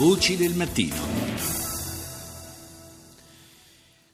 Voci del mattino.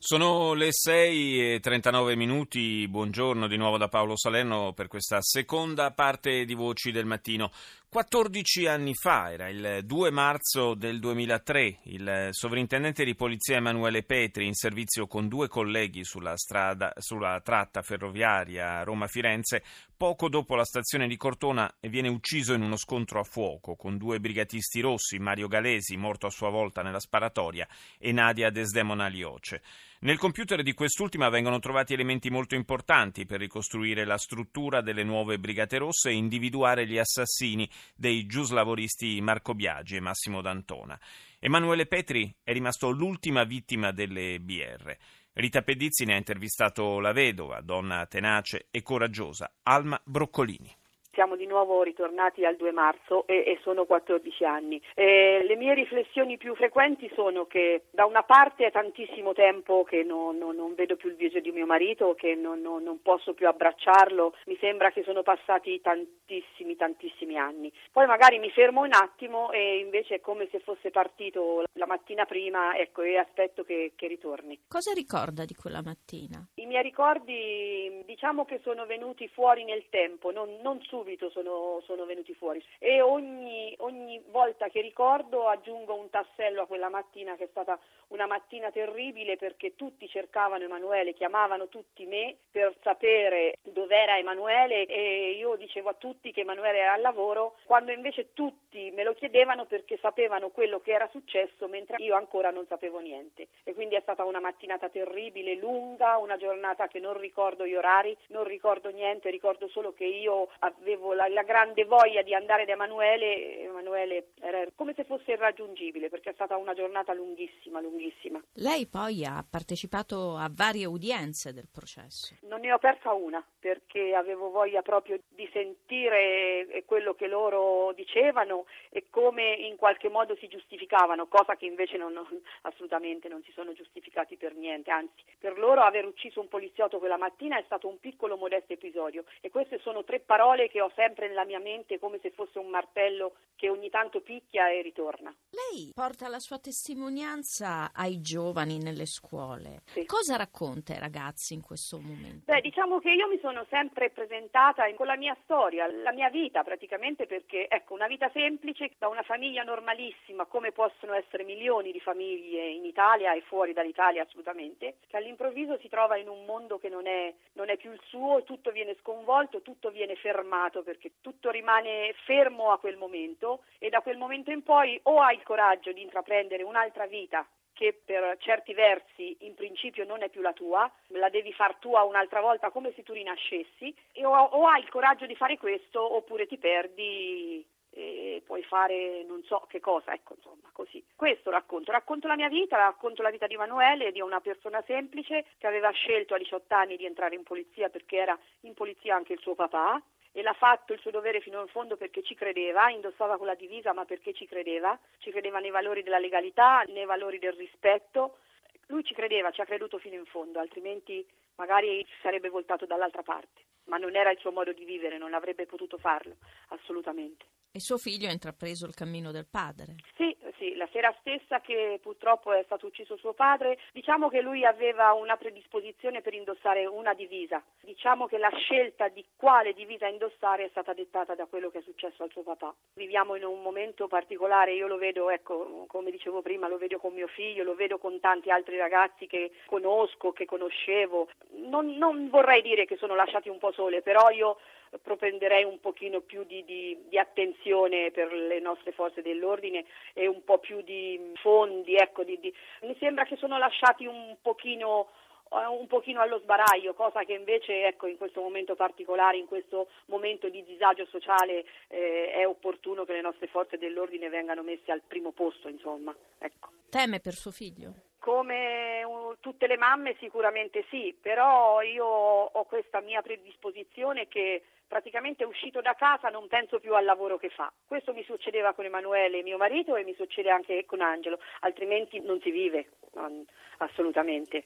Sono le 6 e 39 minuti, buongiorno di nuovo da Paolo Salerno per questa seconda parte di Voci del Mattino. 14 anni fa, era il 2 marzo del 2003, il sovrintendente di polizia Emanuele Petri, in servizio con due colleghi sulla, strada, sulla tratta ferroviaria Roma-Firenze, poco dopo la stazione di Cortona viene ucciso in uno scontro a fuoco con due brigatisti rossi, Mario Galesi, morto a sua volta nella sparatoria, e Nadia Desdemona Lioce. Nel computer di quest'ultima vengono trovati elementi molto importanti per ricostruire la struttura delle nuove Brigate Rosse e individuare gli assassini dei giuslavoristi Marco Biagi e Massimo D'Antona. Emanuele Petri è rimasto l'ultima vittima delle BR. Rita Pedizzi ne ha intervistato la vedova, donna tenace e coraggiosa, Alma Broccolini siamo di nuovo ritornati al 2 marzo e, e sono 14 anni. E le mie riflessioni più frequenti sono che da una parte è tantissimo tempo che non, non, non vedo più il viso di mio marito, che non, non, posso più abbracciarlo, mi sembra che sono passati tantissimi, tantissimi anni. Poi magari mi fermo un attimo e invece è come se fosse partito la mattina prima ecco, e aspetto che, che ritorni. Cosa ricorda di quella mattina? I miei ricordi diciamo che sono venuti fuori nel tempo, non, non subito sono, sono venuti fuori. E ogni, ogni, volta che ricordo aggiungo un tassello a quella mattina che è stata una mattina terribile perché tutti cercavano Emanuele, chiamavano tutti me per sapere dov'era Emanuele e io dicevo a tutti che Emanuele era al lavoro quando invece tutti me lo chiedevano perché sapevano quello che era successo mentre io ancora non sapevo niente. E quindi è stata una mattinata terribile, lunga, una giornata che non ricordo gli orari, non ricordo niente, ricordo solo che io avevo avevo la, la, grande voglia di andare da Emanuele, Emanuele era come se fosse irraggiungibile perché è stata una giornata lunghissima, lunghissima. Lei poi ha partecipato a varie udienze del processo. Non ne ho persa una perché avevo voglia proprio di sentire quello che loro dicevano e come in qualche modo si giustificavano, cosa che invece non, assolutamente non si sono giustificati per niente, anzi per loro aver ucciso un poliziotto quella mattina è stato un piccolo modesto episodio e queste sono tre parole che ho sempre nella mia mente come se fosse un martello che ogni tanto picchia e ritorna. Lei porta la sua testimonianza ai giovani nelle scuole. Sì. Cosa racconta ai ragazzi in questo momento? Beh, diciamo che io mi sono sempre presentata con la mia storia, la mia vita praticamente perché, ecco, una vita semplice da una famiglia normalissima, come possono essere milioni di famiglie in Italia e fuori dall'Italia assolutamente, che all'improvviso si trova in un mondo che non è, non è più il suo, tutto viene sconvolto, tutto viene fermato perché tutto rimane fermo a quel momento e da quel momento in poi o hai il coraggio di intraprendere un'altra vita che per certi versi in principio non è più la tua, la devi far tua un'altra volta come se tu rinascessi, e o, o hai il coraggio di fare questo oppure ti perdi e puoi fare non so che cosa, ecco insomma così. Questo racconto, racconto la mia vita, racconto la vita di Emanuele, di una persona semplice che aveva scelto a 18 anni di entrare in polizia perché era in polizia anche il suo papà, e l'ha fatto il suo dovere fino in fondo perché ci credeva, indossava quella divisa ma perché ci credeva, ci credeva nei valori della legalità, nei valori del rispetto. Lui ci credeva, ci ha creduto fino in fondo, altrimenti magari si sarebbe voltato dall'altra parte, ma non era il suo modo di vivere, non avrebbe potuto farlo, assolutamente. E suo figlio ha intrapreso il cammino del padre. Sì, sì, la sera stessa che purtroppo è stato ucciso suo padre, diciamo che lui aveva una predisposizione per indossare una divisa. Diciamo che la scelta di quale divisa indossare è stata dettata da quello che è successo al suo papà. Viviamo in un momento particolare, io lo vedo, ecco, come dicevo prima, lo vedo con mio figlio, lo vedo con tanti altri ragazzi che conosco, che conoscevo. Non, non vorrei dire che sono lasciati un po' sole, però io propenderei un pochino più di, di, di, attenzione per le nostre forze dell'ordine e un po' più di fondi, ecco, di, mi sembra che sono lasciati un pochino eh, un pochino allo sbaraglio, cosa che invece ecco, in questo momento particolare, in questo momento di disagio sociale eh, è opportuno che le nostre forze dell'ordine vengano messe al primo posto, insomma. Ecco. Teme per suo figlio? Come tutte le mamme sicuramente sì, però io ho questa mia predisposizione che praticamente uscito da casa non penso più al lavoro che fa. Questo mi succedeva con Emanuele, mio marito, e mi succede anche con Angelo, altrimenti non si vive, assolutamente.